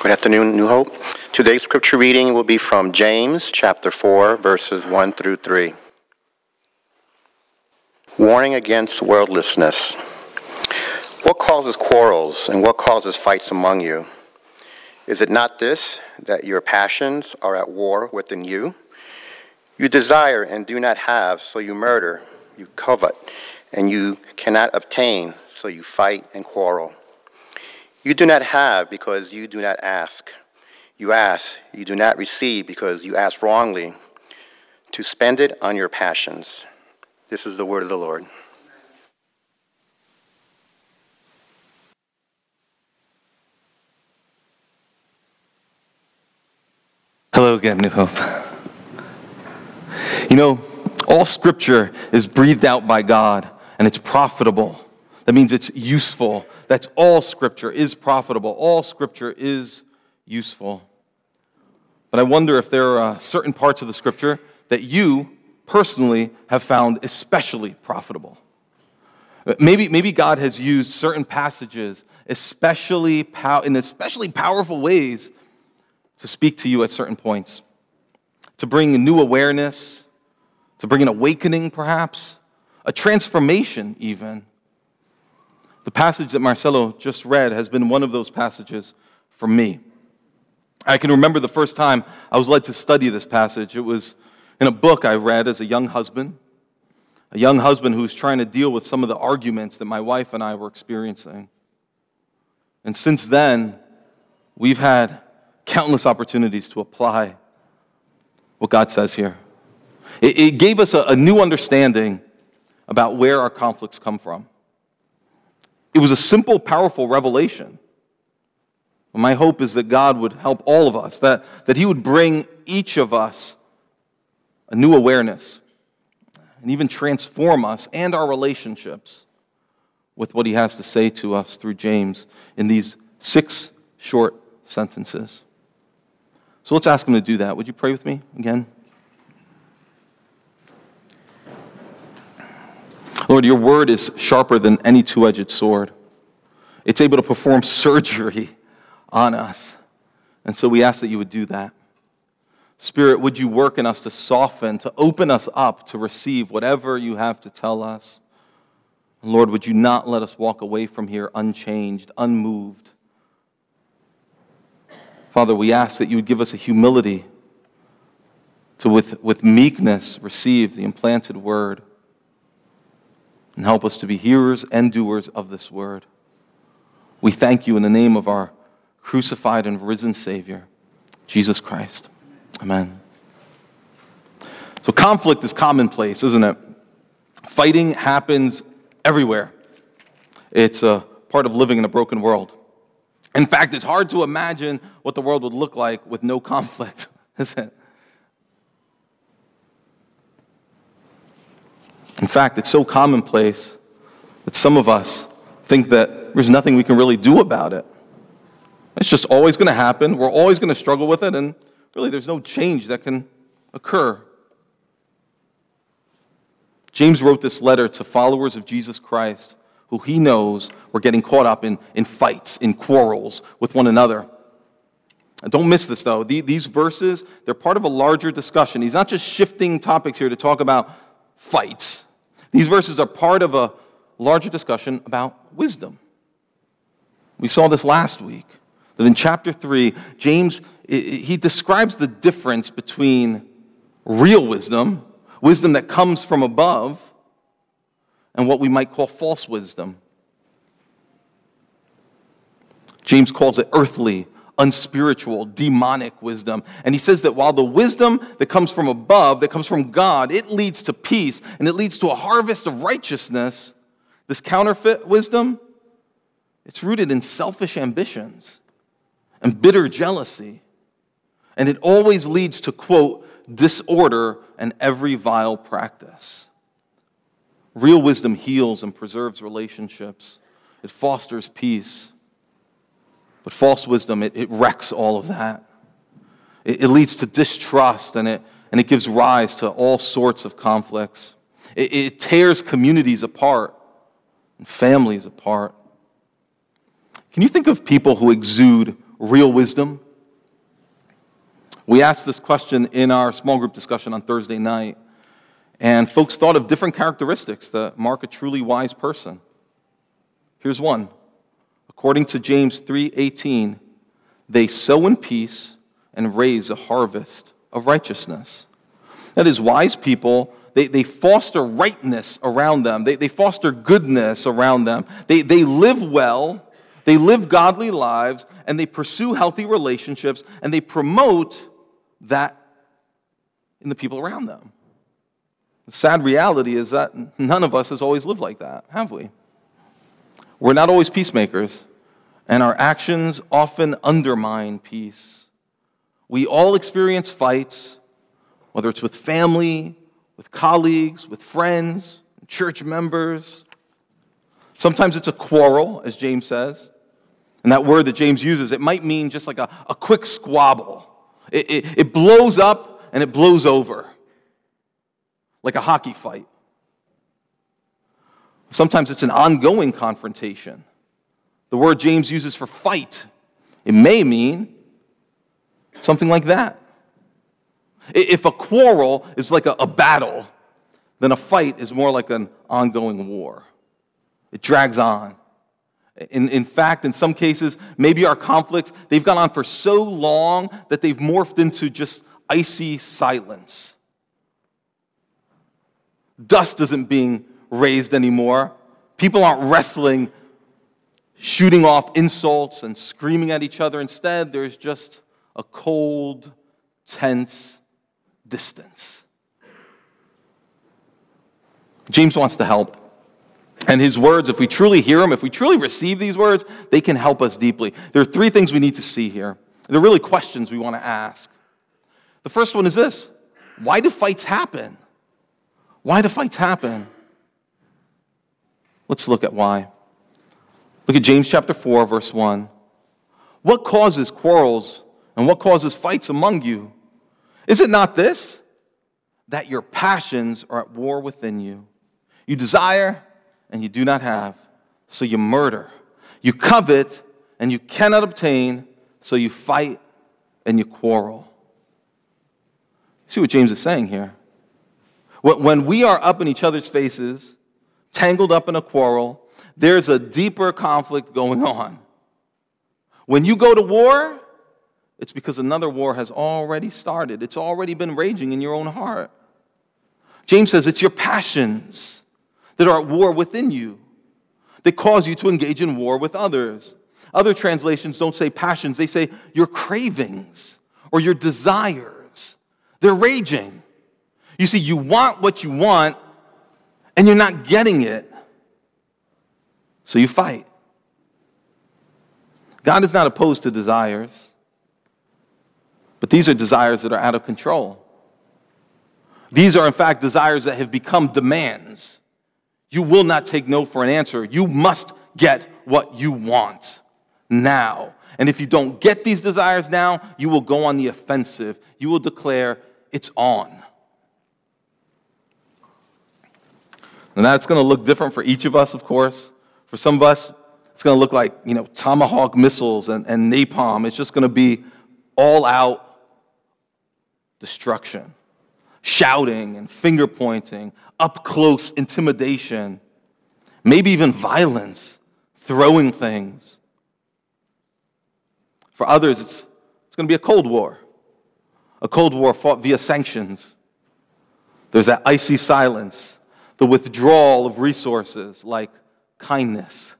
Good afternoon, New Hope. Today's scripture reading will be from James chapter 4, verses 1 through 3. Warning against worldlessness. What causes quarrels and what causes fights among you? Is it not this, that your passions are at war within you? You desire and do not have, so you murder. You covet, and you cannot obtain, so you fight and quarrel. You do not have because you do not ask. You ask, you do not receive because you ask wrongly, to spend it on your passions. This is the word of the Lord. Hello again, New Hope. You know, all scripture is breathed out by God and it's profitable. That means it's useful. That's all scripture is profitable. All scripture is useful. But I wonder if there are uh, certain parts of the scripture that you personally have found especially profitable. Maybe, maybe God has used certain passages especially pow- in especially powerful ways to speak to you at certain points, to bring a new awareness, to bring an awakening, perhaps, a transformation, even. The passage that Marcelo just read has been one of those passages for me. I can remember the first time I was led to study this passage. It was in a book I read as a young husband, a young husband who was trying to deal with some of the arguments that my wife and I were experiencing. And since then, we've had countless opportunities to apply what God says here. It, gave us a new understanding about where our conflicts come from. It was a simple, powerful revelation. My hope is that God would help all of us, that, that He would bring each of us a new awareness and even transform us and our relationships with what He has to say to us through James in these six short sentences. So let's ask Him to do that. Would you pray with me again? Lord, your word is sharper than any two edged sword. It's able to perform surgery on us. And so we ask that you would do that. Spirit, would you work in us to soften, to open us up to receive whatever you have to tell us? Lord, would you not let us walk away from here unchanged, unmoved? Father, we ask that you would give us a humility to, with, with meekness, receive the implanted word and help us to be hearers and doers of this word. We thank you in the name of our crucified and risen Savior, Jesus Christ. Amen. So, conflict is commonplace, isn't it? Fighting happens everywhere. It's a part of living in a broken world. In fact, it's hard to imagine what the world would look like with no conflict, isn't it? In fact, it's so commonplace that some of us think that there's nothing we can really do about it. It's just always going to happen. We're always going to struggle with it, and really there's no change that can occur. James wrote this letter to followers of Jesus Christ who he knows were getting caught up in, in fights, in quarrels with one another. And don't miss this, though. These verses, they're part of a larger discussion. He's not just shifting topics here to talk about fights. These verses are part of a larger discussion about wisdom. We saw this last week. That in chapter 3, James he describes the difference between real wisdom, wisdom that comes from above, and what we might call false wisdom. James calls it earthly, unspiritual, demonic wisdom. And he says that while the wisdom that comes from above, that comes from God, it leads to peace and it leads to a harvest of righteousness, this counterfeit wisdom, it's rooted in selfish ambitions and bitter jealousy. And it always leads to, quote, disorder and every vile practice. Real wisdom heals and preserves relationships, it fosters peace. But false wisdom, it, it wrecks all of that. It, it, leads to distrust and it, and it gives rise to all sorts of conflicts. It, it tears communities apart and families apart. Can you think of people who exude real wisdom? We asked this question in our small group discussion on Thursday night, and folks thought of different characteristics that mark a truly wise person. Here's one. According to James 3:18, they sow in peace and raise a harvest of righteousness. That is, wise people, they, they foster rightness around them, they, they foster goodness around them. They, they live well, they live godly lives, and they pursue healthy relationships, and they promote that in the people around them. The sad reality is that none of us has always lived like that, have we? We're not always peacemakers, and our actions often undermine peace. We all experience fights, whether it's with family, with colleagues, with friends, church members. Sometimes it's a quarrel, as James says. And that word that James uses, it might mean just like a, a quick squabble. It, it, it blows up and it blows over, like a hockey fight. Sometimes it's an ongoing confrontation. The word James uses for fight, it may mean something like that. If a quarrel is like a, a battle, then a fight is more like an ongoing war. It drags on. In, in fact, in some cases, maybe our conflicts, they've gone on for so long that they've morphed into just icy silence. Dust isn't being raised anymore. People aren't wrestling, shooting off insults and screaming at each other. Instead, there's just a cold, tense distance. James wants to help. And his words, if we truly hear them, if we truly receive these words, they can help us deeply. There are three things we need to see here. They're really questions we want to ask. The first one is this Why do fights happen? Why do fights happen? Let's look at why. Look at James chapter 4, verse 1. What causes quarrels and what causes fights among you? Is it not this? That your passions are at war within you. You desire and you do not have, so you murder. You covet and you cannot obtain, so you fight and you quarrel. See what James is saying here? When we are up in each other's faces, tangled up in a quarrel, there's a deeper conflict going on. When you go to war, it's because another war has already started. It's already been raging in your own heart. James says it's your passions that are at war within you that cause you to engage in war with others. Other translations don't say passions, they say your cravings or your desires. They're raging. You see, you want what you want and you're not getting it, so you fight. God is not opposed to desires, but these are desires that are out of control. These are, in fact, desires that have become demands. You will not take no for an answer. You must get what you want now. And if you don't get these desires now, you will go on the offensive. You will declare, it's on. And that's going to look different for each of us, of course. For some of us, it's going to look like, you know, tomahawk missiles and, and napalm. It's just going to be all out destruction shouting and finger pointing, up close intimidation, maybe even violence, throwing things. For others, it's, it's going to be a Cold War, a Cold War fought via sanctions. There's that icy silence, the withdrawal of resources like kindness,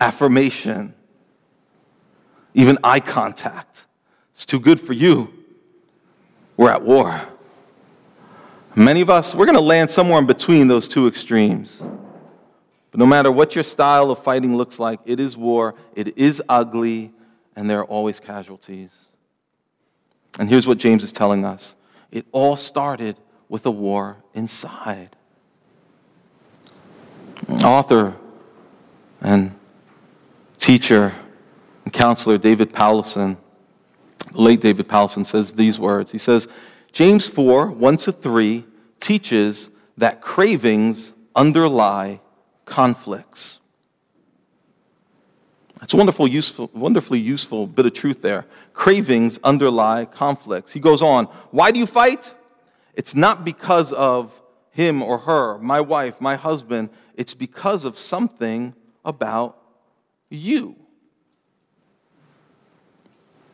affirmation, even eye contact. It's too good for you we're at war. Many of us, we're going to land somewhere in between those two extremes. But no matter what your style of fighting looks like, it is war, it is ugly, and there are always casualties. And here's what James is telling us it all started with a war inside. Author and teacher and counselor David the late David Powlison says these words. He says, James 4, 1 to 3 teaches that cravings underlie conflicts. That's a wonderful, useful, wonderfully useful bit of truth there. Cravings underlie conflicts. He goes on, Why do you fight? It's not because of him or her, my wife, my husband. It's because of something about you.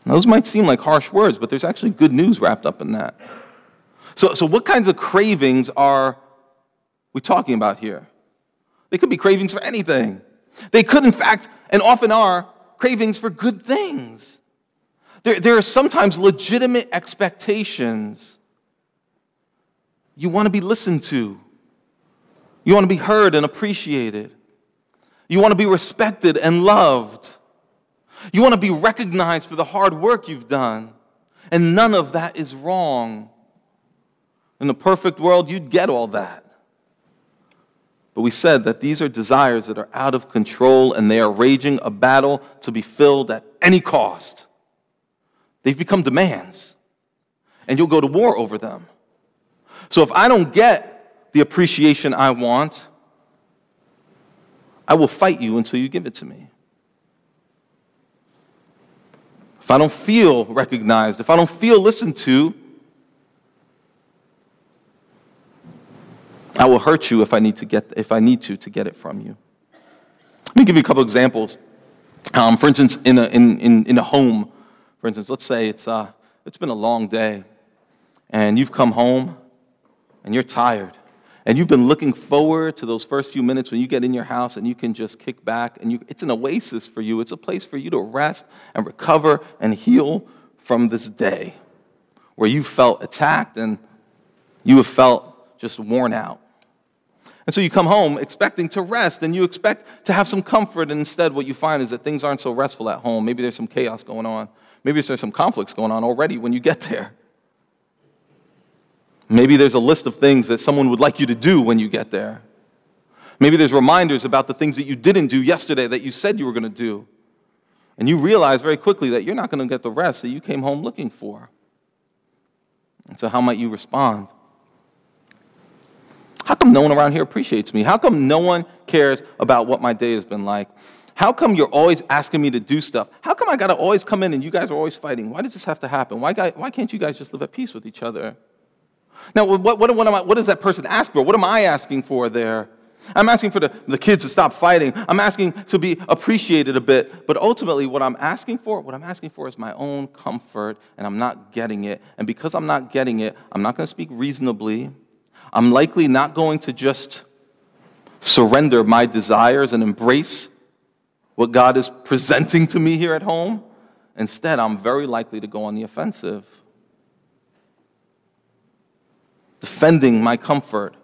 Now, those might seem like harsh words, but there's actually good news wrapped up in that. So, so what kinds of cravings are we talking about here? They could be cravings for anything. They could, in fact, and often are, cravings for good things. There, there are sometimes legitimate expectations. You want to be listened to, you want to be heard and appreciated, you want to be respected and loved, you want to be recognized for the hard work you've done. And none of that is wrong. In the perfect world, you'd get all that. But we said that these are desires that are out of control and they are raging a battle to be filled at any cost. They've become demands, and you'll go to war over them. So if I don't get the appreciation I want, I will fight you until you give it to me. If I don't feel recognized, if I don't feel listened to, I will hurt you if I need to get if I need to to get it from you. Let me give you a couple examples. Um, for instance, in a, in, in, in a home, for instance, let's say it's, uh, it's been a long day and you've come home and you're tired and you've been looking forward to those first few minutes when you get in your house and you can just kick back and you, it's an oasis for you. It's a place for you to rest and recover and heal from this day where you felt attacked and you have felt just worn out. And so you come home expecting to rest and you expect to have some comfort, and instead, what you find is that things aren't so restful at home. Maybe there's some chaos going on. Maybe there's some conflicts going on already when you get there. Maybe there's a list of things that someone would like you to do when you get there. Maybe there's reminders about the things that you didn't do yesterday that you said you were going to do. And you realize very quickly that you're not going to get the rest that you came home looking for. And so, how might you respond? How come no one around here appreciates me? How come no one cares about what my day has been like? How come you're always asking me to do stuff? How come I got to always come in and you guys are always fighting? Why does this have to happen? Why, why can't you guys just live at peace with each other? Now, what, what, what, I, what does that person ask for? What am I asking for there? I'm asking for the, the kids to stop fighting. I'm asking to be appreciated a bit. But ultimately, what I'm asking for, what I'm asking for is my own comfort, and I'm not getting it. And because I'm not getting it, I'm not going to speak reasonably. I'm likely not going to just surrender my desires and embrace what God is presenting to me here at home. Instead, I'm very likely to go on the offensive, defending my comfort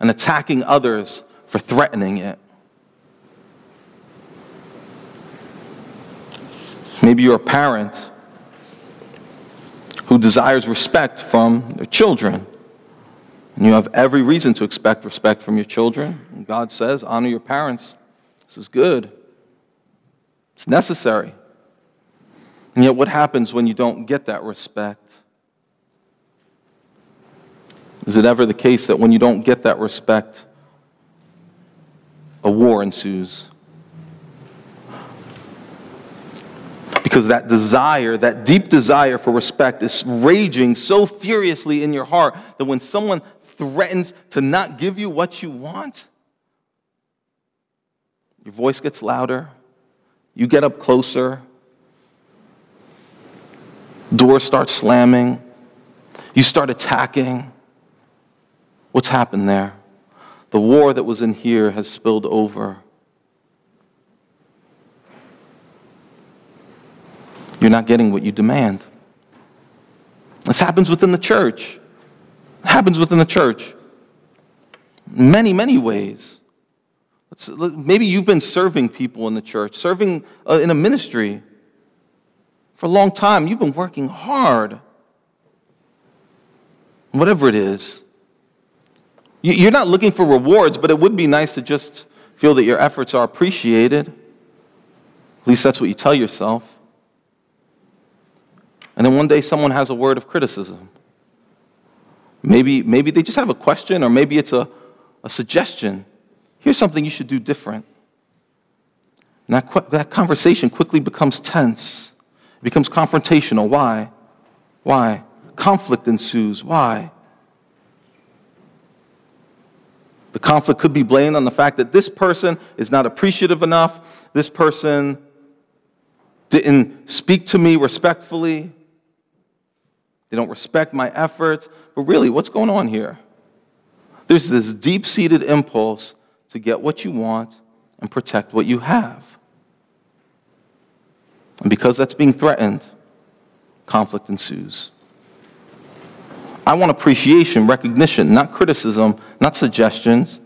and attacking others for threatening it. Maybe you're a parent who desires respect from their children. And you have every reason to expect respect from your children. And God says, honor your parents. This is good, it's necessary. And yet, what happens when you don't get that respect? Is it ever the case that when you don't get that respect, a war ensues? Because that desire, that deep desire for respect, is raging so furiously in your heart that when someone threatens to not give you what you want, your voice gets louder, you get up closer, doors start slamming, you start attacking. What's happened there? The war that was in here has spilled over. You're not getting what you demand. This happens within the church. It happens within the church. Many, many ways. Maybe you've been serving people in the church, serving uh, in a ministry for a long time. You've been working hard. Whatever it is. You're not looking for rewards, but it would be nice to just feel that your efforts are appreciated. At least that's what you tell yourself. And then one day someone has a word of criticism. Maybe, maybe they just have a question, or maybe it's a, a suggestion. Here's something you should do different. And that, that conversation quickly becomes tense. It becomes confrontational. Why? Why? Conflict ensues. Why? The conflict could be blamed on the fact that this person is not appreciative enough. This person didn't speak to me respectfully. They don't respect my efforts. But really, what's going on here? There's this deep seated impulse to get what you want and protect what you have. And because that's being threatened, conflict ensues. I want appreciation, recognition, not criticism, not suggestions.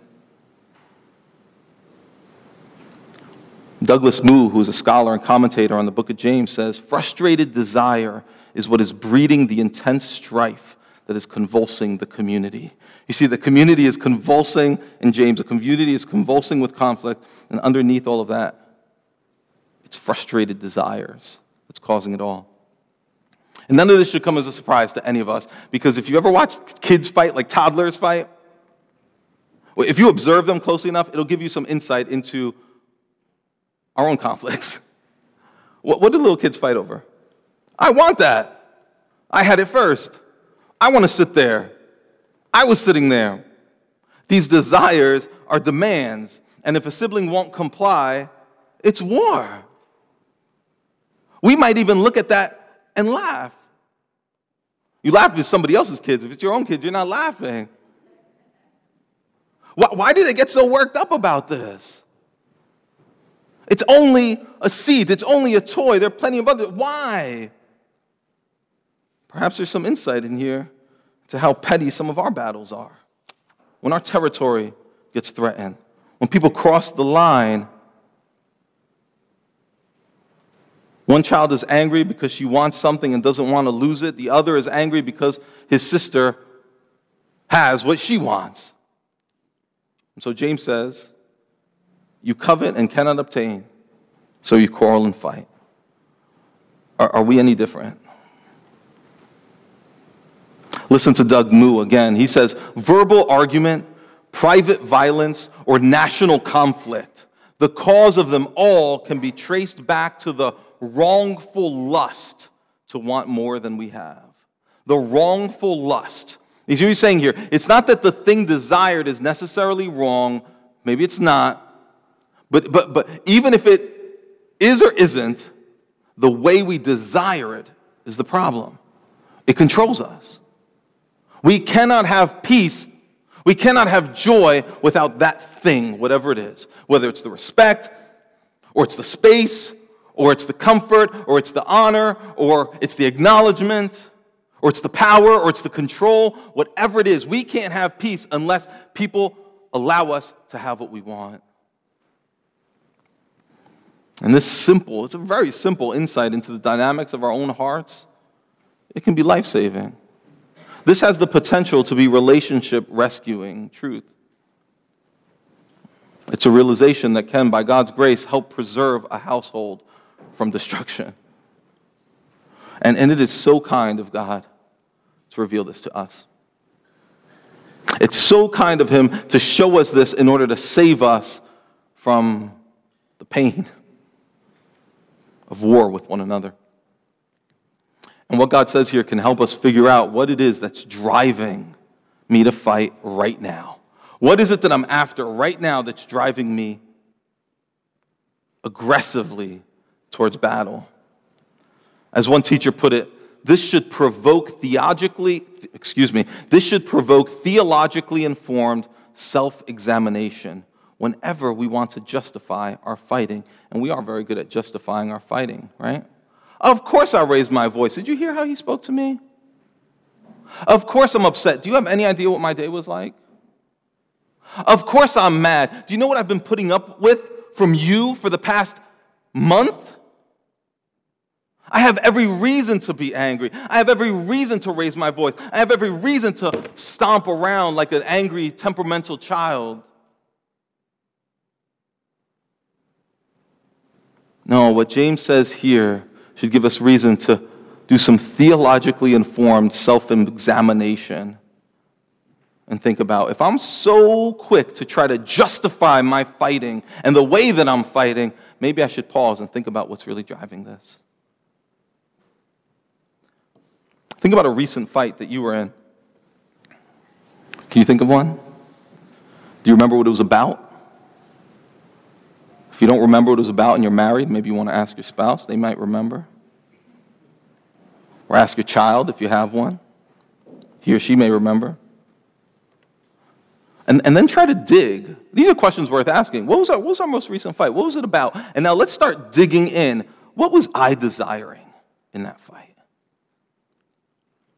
Douglas Moo, who is a scholar and commentator on the book of James, says frustrated desire is what is breeding the intense strife that is convulsing the community. You see, the community is convulsing in James, the community is convulsing with conflict, and underneath all of that, it's frustrated desires that's causing it all. And none of this should come as a surprise to any of us, because if you ever watch kids fight, like toddlers fight, if you observe them closely enough, it'll give you some insight into our own conflicts. What, what do little kids fight over? I want that. I had it first. I want to sit there. I was sitting there. These desires are demands, and if a sibling won't comply, it's war. We might even look at that and laugh. You laugh if it's somebody else's kids. If it's your own kids, you're not laughing. Why, why do they get so worked up about this? It's only a seed, it's only a toy. There are plenty of others. Why? Perhaps there's some insight in here to how petty some of our battles are. When our territory gets threatened, when people cross the line, one child is angry because she wants something and doesn't want to lose it, the other is angry because his sister has what she wants. And so James says, You covet and cannot obtain, so you quarrel and fight. Are, are we any different? Listen to Doug Moo again. He says, verbal argument, private violence, or national conflict, the cause of them all can be traced back to the wrongful lust to want more than we have. The wrongful lust. You see what he's saying here? It's not that the thing desired is necessarily wrong. Maybe it's not. But, but, but even if it is or isn't, the way we desire it is the problem. It controls us. We cannot have peace, we cannot have joy without that thing, whatever it is, whether it's the respect, or it's the space, or it's the comfort, or it's the honor, or it's the acknowledgement, or it's the power, or it's the control, whatever it is, we can't have peace unless people allow us to have what we want. And this simple, it's a very simple insight into the dynamics of our own hearts. It can be life saving. This has the potential to be relationship rescuing truth. It's a realization that can, by God's grace, help preserve a household from destruction. And, and it is so kind of God to reveal this to us. It's so kind of Him to show us this in order to save us from the pain of war with one another. And what God says here can help us figure out what it is that's driving me to fight right now. What is it that I'm after right now that's driving me aggressively towards battle? As one teacher put it, this should provoke theologically, excuse me, this should provoke theologically informed self examination whenever we want to justify our fighting. And we are very good at justifying our fighting, right? Of course I raised my voice. Did you hear how he spoke to me? Of course I'm upset. Do you have any idea what my day was like? Of course I'm mad. Do you know what I've been putting up with from you for the past month? I have every reason to be angry. I have every reason to raise my voice. I have every reason to stomp around like an angry, temperamental child. No, what James says here should give us reason to do some theologically informed self examination and think about if I'm so quick to try to justify my fighting and the way that I'm fighting, maybe I should pause and think about what's really driving this. Think about a recent fight that you were in. Can you think of one? Do you remember what it was about? If you don't remember what it was about and you're married, maybe you want to ask your spouse. They might remember. Or ask your child if you have one. He or she may remember. And, and then try to dig. These are questions worth asking. What was, our, what was our most recent fight? What was it about? And now let's start digging in. What was I desiring in that fight?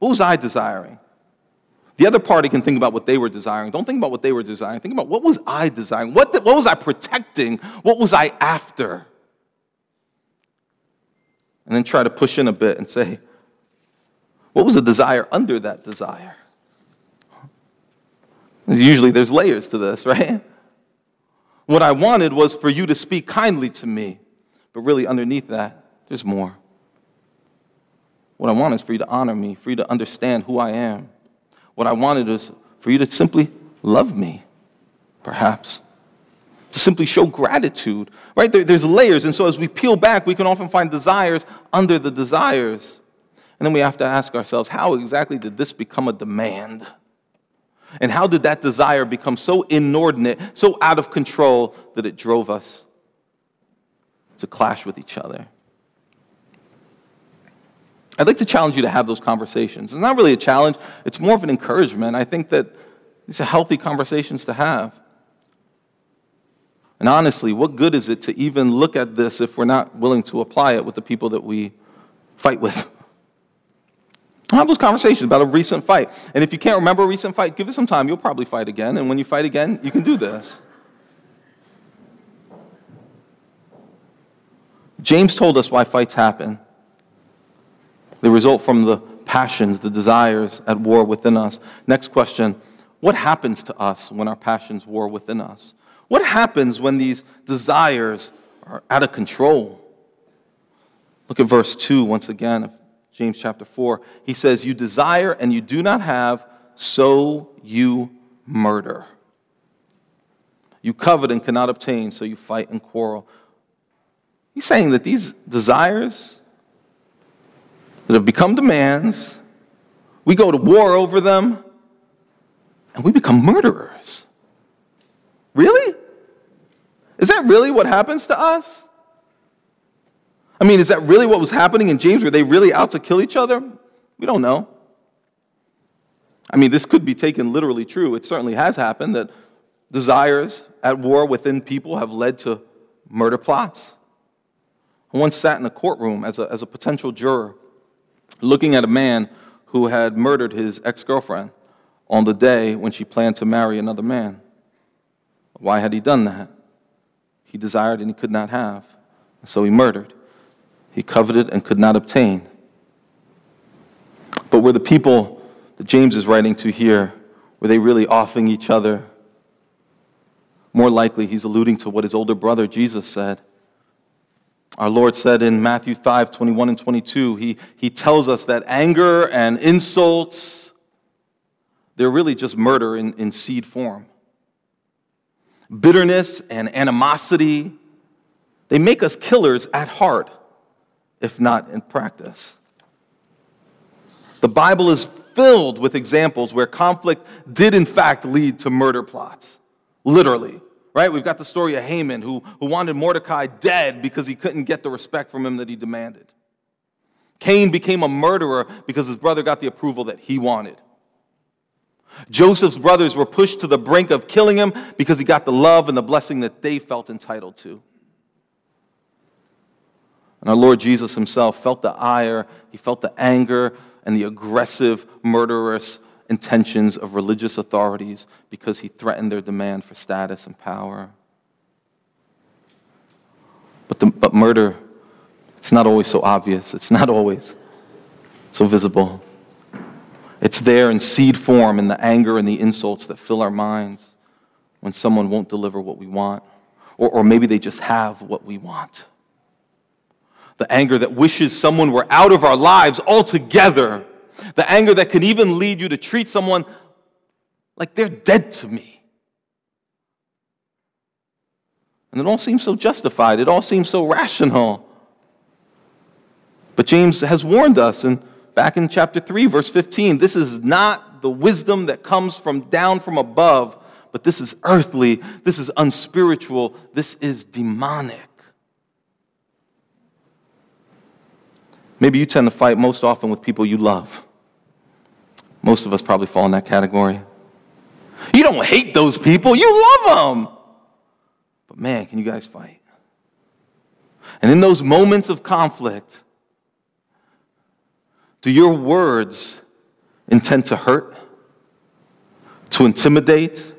What was I desiring? The other party can think about what they were desiring. Don't think about what they were desiring. Think about what was I desiring? What, what was I protecting? What was I after? And then try to push in a bit and say, what was the desire under that desire? Usually there's layers to this, right? What I wanted was for you to speak kindly to me, but really underneath that, there's more. What I want is for you to honor me, for you to understand who I am. What I wanted is for you to simply love me, perhaps. To simply show gratitude, right? There, there's layers. And so as we peel back, we can often find desires under the desires. And then we have to ask ourselves, how exactly did this become a demand? And how did that desire become so inordinate, so out of control, that it drove us to clash with each other? I'd like to challenge you to have those conversations. It's not really a challenge, it's more of an encouragement. I think that these are healthy conversations to have. And honestly, what good is it to even look at this if we're not willing to apply it with the people that we fight with? Have those conversations about a recent fight. And if you can't remember a recent fight, give it some time. You'll probably fight again. And when you fight again, you can do this. James told us why fights happen. They result from the passions, the desires at war within us. Next question What happens to us when our passions war within us? What happens when these desires are out of control? Look at verse 2 once again of James chapter 4. He says, You desire and you do not have, so you murder. You covet and cannot obtain, so you fight and quarrel. He's saying that these desires, that have become demands. We go to war over them, and we become murderers. Really? Is that really what happens to us? I mean, is that really what was happening in James? Were they really out to kill each other? We don't know. I mean, this could be taken literally true. It certainly has happened that desires at war within people have led to murder plots. I once sat in a courtroom as a, as a potential juror looking at a man who had murdered his ex girlfriend on the day when she planned to marry another man. Why had he done that? He desired and he could not have, so he murdered. He coveted and could not obtain. But were the people that James is writing to here, were they really offing each other? More likely, he's alluding to what his older brother Jesus said our Lord said in Matthew 5 21 and 22, he, he tells us that anger and insults, they're really just murder in, in seed form. Bitterness and animosity, they make us killers at heart, if not in practice. The Bible is filled with examples where conflict did, in fact, lead to murder plots, literally right? We've got the story of Haman who, who wanted Mordecai dead because he couldn't get the respect from him that he demanded. Cain became a murderer because his brother got the approval that he wanted. Joseph's brothers were pushed to the brink of killing him because he got the love and the blessing that they felt entitled to. And our Lord Jesus himself felt the ire, he felt the anger, and the aggressive, murderous intentions of religious authorities because he threatened their demand for status and power. But, the, but murder, it's not always so obvious, it's not always so visible. It's there in seed form in the anger and the insults that fill our minds when someone won't deliver what we want, or, or maybe they just have what we want. The anger that wishes someone were out of our lives altogether the anger that can even lead you to treat someone like they're dead to me. And it all seems so justified, it all seems so rational. But James has warned us, and back in chapter 3, verse 15, this is not the wisdom that comes from down from above, but this is earthly, this is unspiritual, this is demonic. Maybe you tend to fight most often with people you love. Most of us probably fall in that category. You don't hate those people, you love them. But man, can you guys fight? And in those moments of conflict, do your words intend to hurt? To intimidate?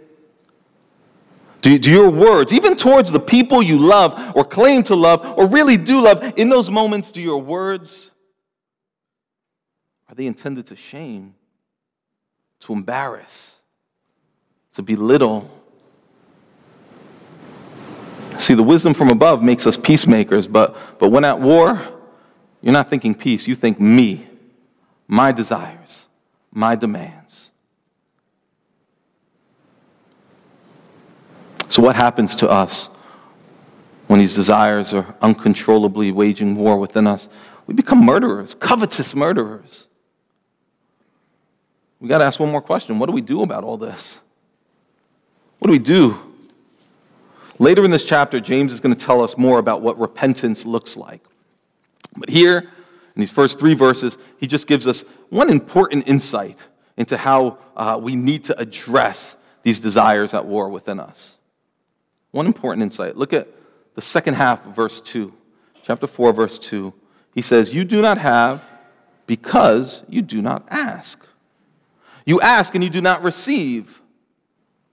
Do, do your words, even towards the people you love or claim to love or really do love, in those moments, do your words, are they intended to shame, to embarrass, to belittle? See, the wisdom from above makes us peacemakers, but, but when at war, you're not thinking peace, you think me my desires, my demands. So, what happens to us when these desires are uncontrollably waging war within us? We become murderers, covetous murderers. We got to ask one more question What do we do about all this? What do we do? Later in this chapter, James is going to tell us more about what repentance looks like. But here, in these first three verses, he just gives us one important insight into how uh, we need to address these desires at war within us. One important insight. Look at the second half of verse 2, chapter 4, verse 2. He says, You do not have because you do not ask. You ask and you do not receive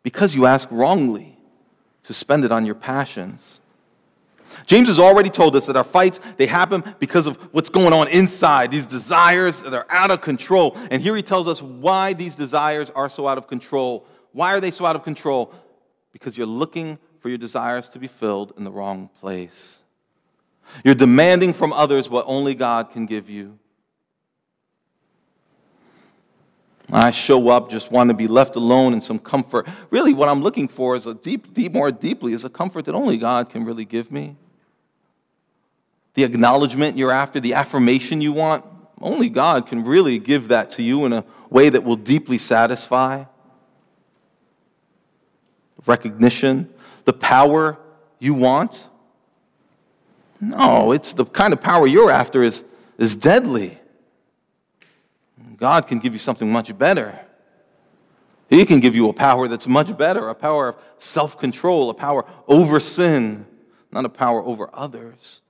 because you ask wrongly to spend it on your passions. James has already told us that our fights, they happen because of what's going on inside, these desires that are out of control. And here he tells us why these desires are so out of control. Why are they so out of control? Because you're looking for your desires to be filled in the wrong place. You're demanding from others what only God can give you. I show up, just want to be left alone and some comfort. Really, what I'm looking for is a deep, deep, more deeply, is a comfort that only God can really give me. The acknowledgement you're after, the affirmation you want, only God can really give that to you in a way that will deeply satisfy. Recognition, the power you want. No, it's the kind of power you're after is, is deadly. God can give you something much better. He can give you a power that's much better, a power of self control, a power over sin, not a power over others.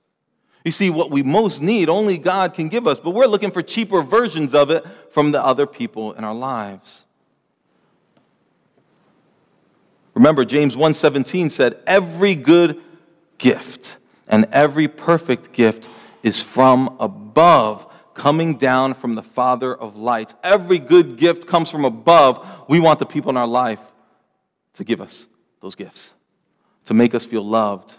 You see, what we most need, only God can give us, but we're looking for cheaper versions of it from the other people in our lives. Remember, James 1:17 said, "Every good gift and every perfect gift is from above, coming down from the Father of lights. Every good gift comes from above. We want the people in our life to give us those gifts, to make us feel loved,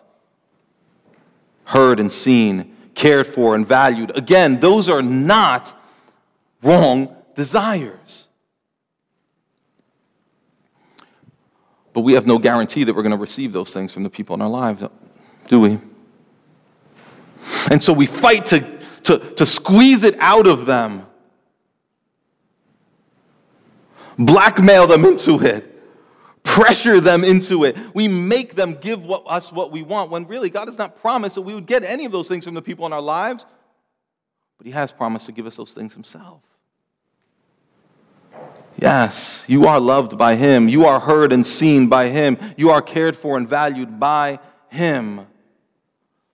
heard and seen, cared for and valued. Again, those are not wrong desires. But we have no guarantee that we're going to receive those things from the people in our lives, do we? And so we fight to to, to squeeze it out of them, blackmail them into it, pressure them into it. We make them give what, us what we want when really God has not promised that we would get any of those things from the people in our lives, but He has promised to give us those things Himself. Yes, you are loved by Him. You are heard and seen by Him. You are cared for and valued by Him.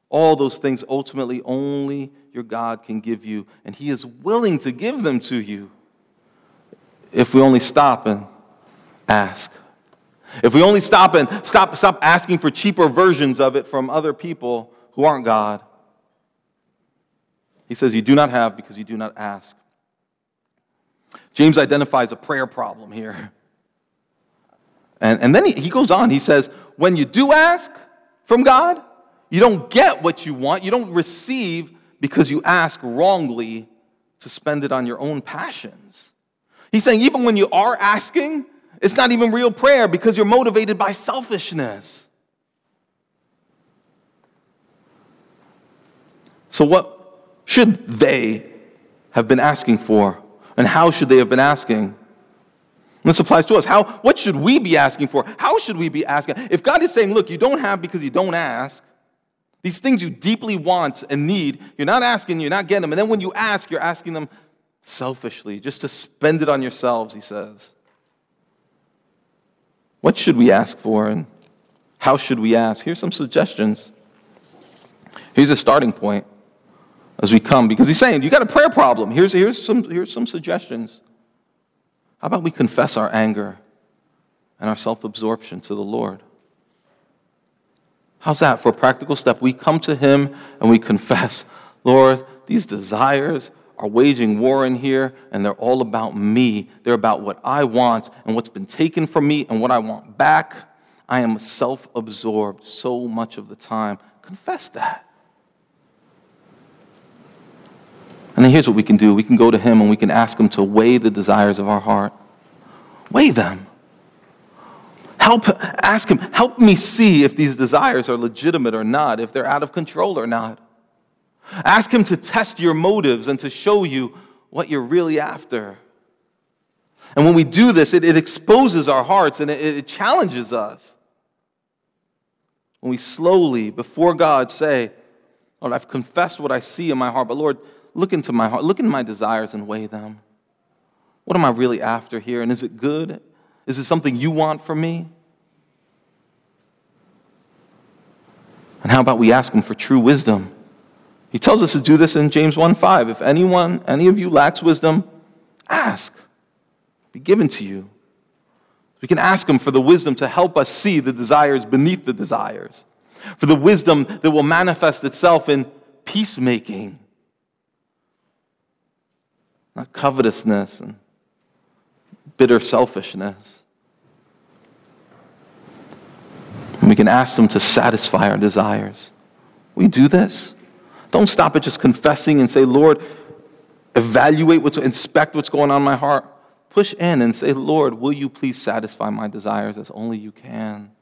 All those things ultimately only your God can give you, and He is willing to give them to you if we only stop and ask. If we only stop and stop, stop asking for cheaper versions of it from other people who aren't God. He says, You do not have because you do not ask. James identifies a prayer problem here. And, and then he, he goes on, he says, When you do ask from God, you don't get what you want, you don't receive because you ask wrongly to spend it on your own passions. He's saying, even when you are asking It's not even real prayer because you're motivated by selfishness. So, what should they have been asking for? And how should they have been asking? This applies to us. How, what should we be asking for? How should we be asking? If God is saying, look, you don't have because you don't ask, these things you deeply want and need, you're not asking, you're not getting them. And then when you ask, you're asking them selfishly, just to spend it on yourselves, he says. What should we ask for and how should we ask? Here's some suggestions. Here's a starting point as we come because he's saying, You got a prayer problem. Here's, here's, some, here's some suggestions. How about we confess our anger and our self absorption to the Lord? How's that for a practical step? We come to Him and we confess, Lord, these desires are waging war in here, and they're all about me. They're about what I want and what's been taken from me and what I want back. I am self absorbed so much of the time. Confess that. And then here's what we can do we can go to Him and we can ask Him to weigh the desires of our heart. Weigh them. Help, ask Him, help me see if these desires are legitimate or not, if they're out of control or not. Ask Him to test your motives and to show you what you're really after. And when we do this, it, it exposes our hearts and it, it challenges us. When we slowly, before God, say, Lord, I've confessed what I see in my heart, but Lord, look into my heart, look into my desires and weigh them. What am I really after here? And is it good? Is it something you want from me? And how about we ask Him for true wisdom? He tells us to do this in James 1 5. If anyone, any of you lacks wisdom, ask. Be given to you. We can ask Him for the wisdom to help us see the desires beneath the desires, for the wisdom that will manifest itself in peacemaking, not covetousness and bitter selfishness. And we can ask Him to satisfy our desires. We do this. Don't stop at just confessing and say, Lord, evaluate what's, inspect what's going on in my heart. Push in and say, Lord, will you please satisfy my desires as only you can?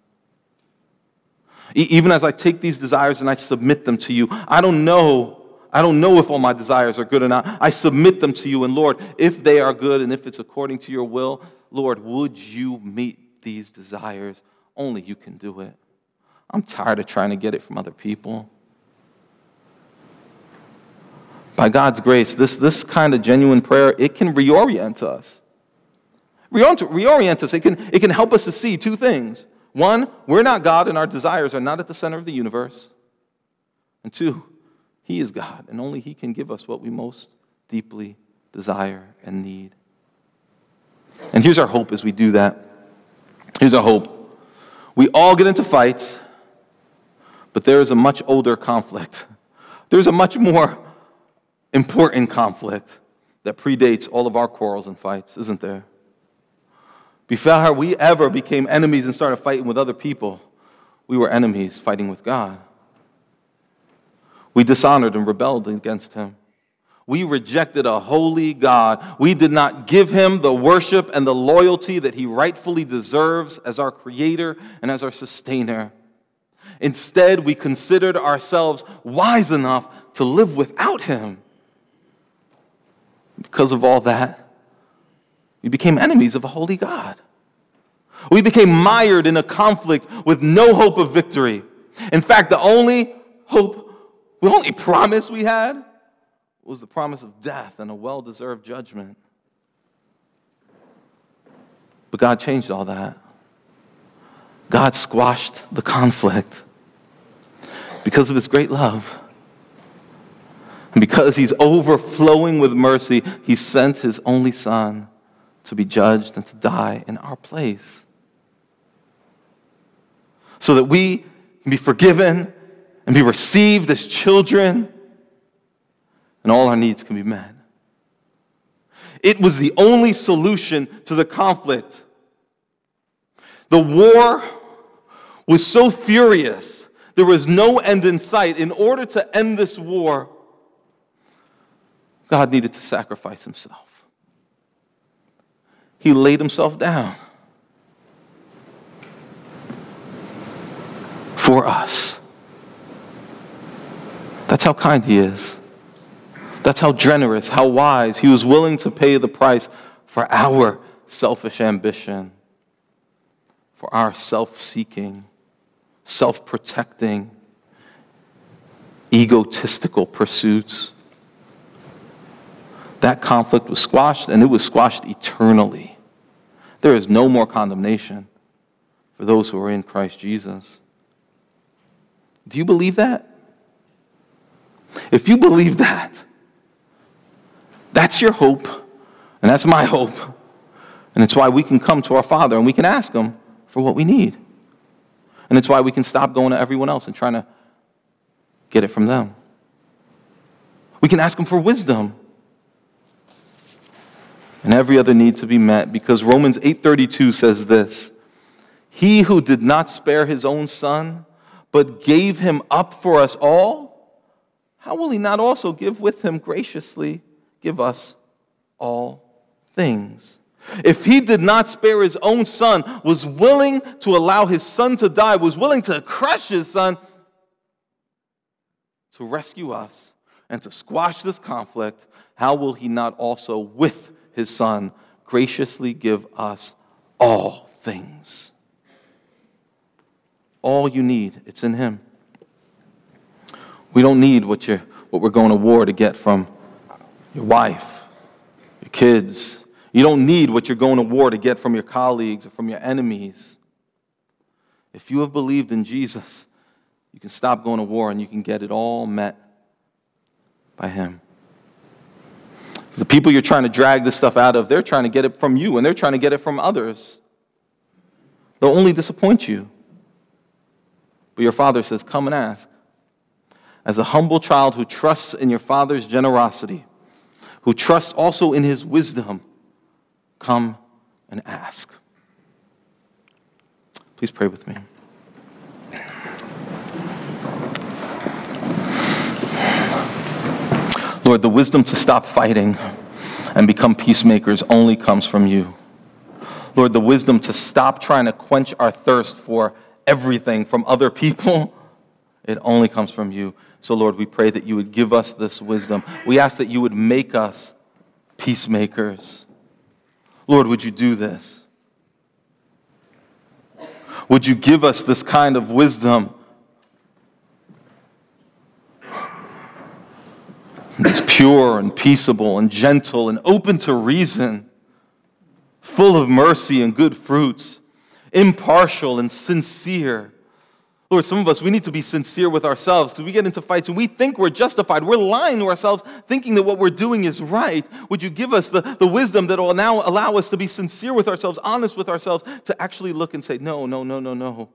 Even as I take these desires and I submit them to you, I don't know. I don't know if all my desires are good or not. I submit them to you. And Lord, if they are good and if it's according to your will, Lord, would you meet these desires? Only you can do it. I'm tired of trying to get it from other people by God's grace, this, this kind of genuine prayer, it can reorient us. Reorient, reorient us. It can, it can help us to see two things. One, we're not God and our desires are not at the center of the universe. And two, He is God and only He can give us what we most deeply desire and need. And here's our hope as we do that. Here's our hope. We all get into fights, but there is a much older conflict. There's a much more important conflict that predates all of our quarrels and fights, isn't there? Before we ever became enemies and started fighting with other people, we were enemies fighting with God. We dishonored and rebelled against Him. We rejected a holy God. We did not give Him the worship and the loyalty that He rightfully deserves as our Creator and as our Sustainer. Instead, we considered ourselves wise enough to live without Him. Because of all that, we became enemies of a holy God. We became mired in a conflict with no hope of victory. In fact, the only hope, the only promise we had was the promise of death and a well deserved judgment. But God changed all that. God squashed the conflict because of his great love. And because he's overflowing with mercy, he sent his only son to be judged and to die in our place. So that we can be forgiven and be received as children, and all our needs can be met. It was the only solution to the conflict. The war was so furious, there was no end in sight. In order to end this war, God needed to sacrifice himself. He laid himself down for us. That's how kind he is. That's how generous, how wise. He was willing to pay the price for our selfish ambition, for our self seeking, self protecting, egotistical pursuits. That conflict was squashed, and it was squashed eternally. There is no more condemnation for those who are in Christ Jesus. Do you believe that? If you believe that, that's your hope, and that's my hope. And it's why we can come to our Father and we can ask Him for what we need. And it's why we can stop going to everyone else and trying to get it from them. We can ask Him for wisdom and every other need to be met because Romans 8:32 says this He who did not spare his own son but gave him up for us all how will he not also give with him graciously give us all things if he did not spare his own son was willing to allow his son to die was willing to crush his son to rescue us and to squash this conflict how will he not also with his Son, graciously give us all things. All you need, it's in him. We don't need what, you what we're going to war to get from your wife, your kids. You don't need what you're going to war to get from your colleagues or from your enemies. If you have believed in Jesus, you can stop going to war and you can get it all met by Him. The people you're trying to drag this stuff out of, they're trying to get it from you and they're trying to get it from others. They'll only disappoint you. But your father says, Come and ask. As a humble child who trusts in your father's generosity, who trusts also in his wisdom, come and ask. Please pray with me. Lord, the wisdom to stop fighting and become peacemakers only comes from you. Lord, the wisdom to stop trying to quench our thirst for everything from other people, it only comes from you. So, Lord, we pray that you would give us this wisdom. We ask that you would make us peacemakers. Lord, would you do this? Would you give us this kind of wisdom It's pure and peaceable and gentle and open to reason, full of mercy and good fruits, impartial and sincere. Lord, some of us, we need to be sincere with ourselves because we get into fights and we think we're justified. We're lying to ourselves, thinking that what we're doing is right. Would you give us the, the wisdom that will now allow us to be sincere with ourselves, honest with ourselves, to actually look and say, no, no, no, no, no.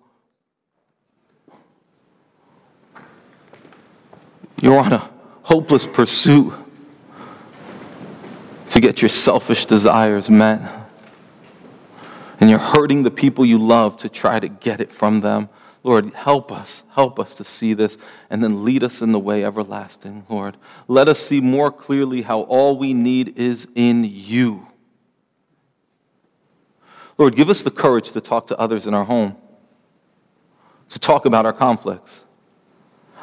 You're on a hopeless pursuit to get your selfish desires met. And you're hurting the people you love to try to get it from them. Lord, help us. Help us to see this and then lead us in the way everlasting, Lord. Let us see more clearly how all we need is in you. Lord, give us the courage to talk to others in our home, to talk about our conflicts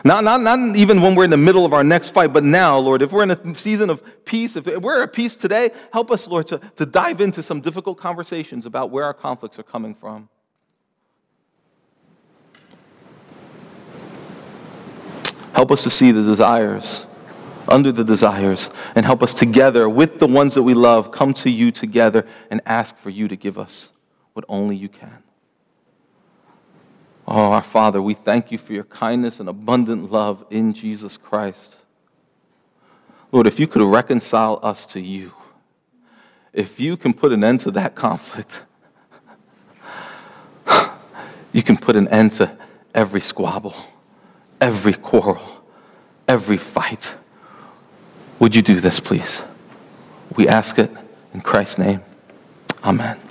not, not, not even when we're in the middle of our next fight, but now, Lord, if we're in a season of peace, if we're at peace today, help us, Lord, to, to dive into some difficult conversations about where our conflicts are coming from. Help us to see the desires, under the desires, and help us together with the ones that we love come to you together and ask for you to give us what only you can. Oh, our Father, we thank you for your kindness and abundant love in Jesus Christ. Lord, if you could reconcile us to you, if you can put an end to that conflict, you can put an end to every squabble, every quarrel, every fight. Would you do this, please? We ask it in Christ's name. Amen.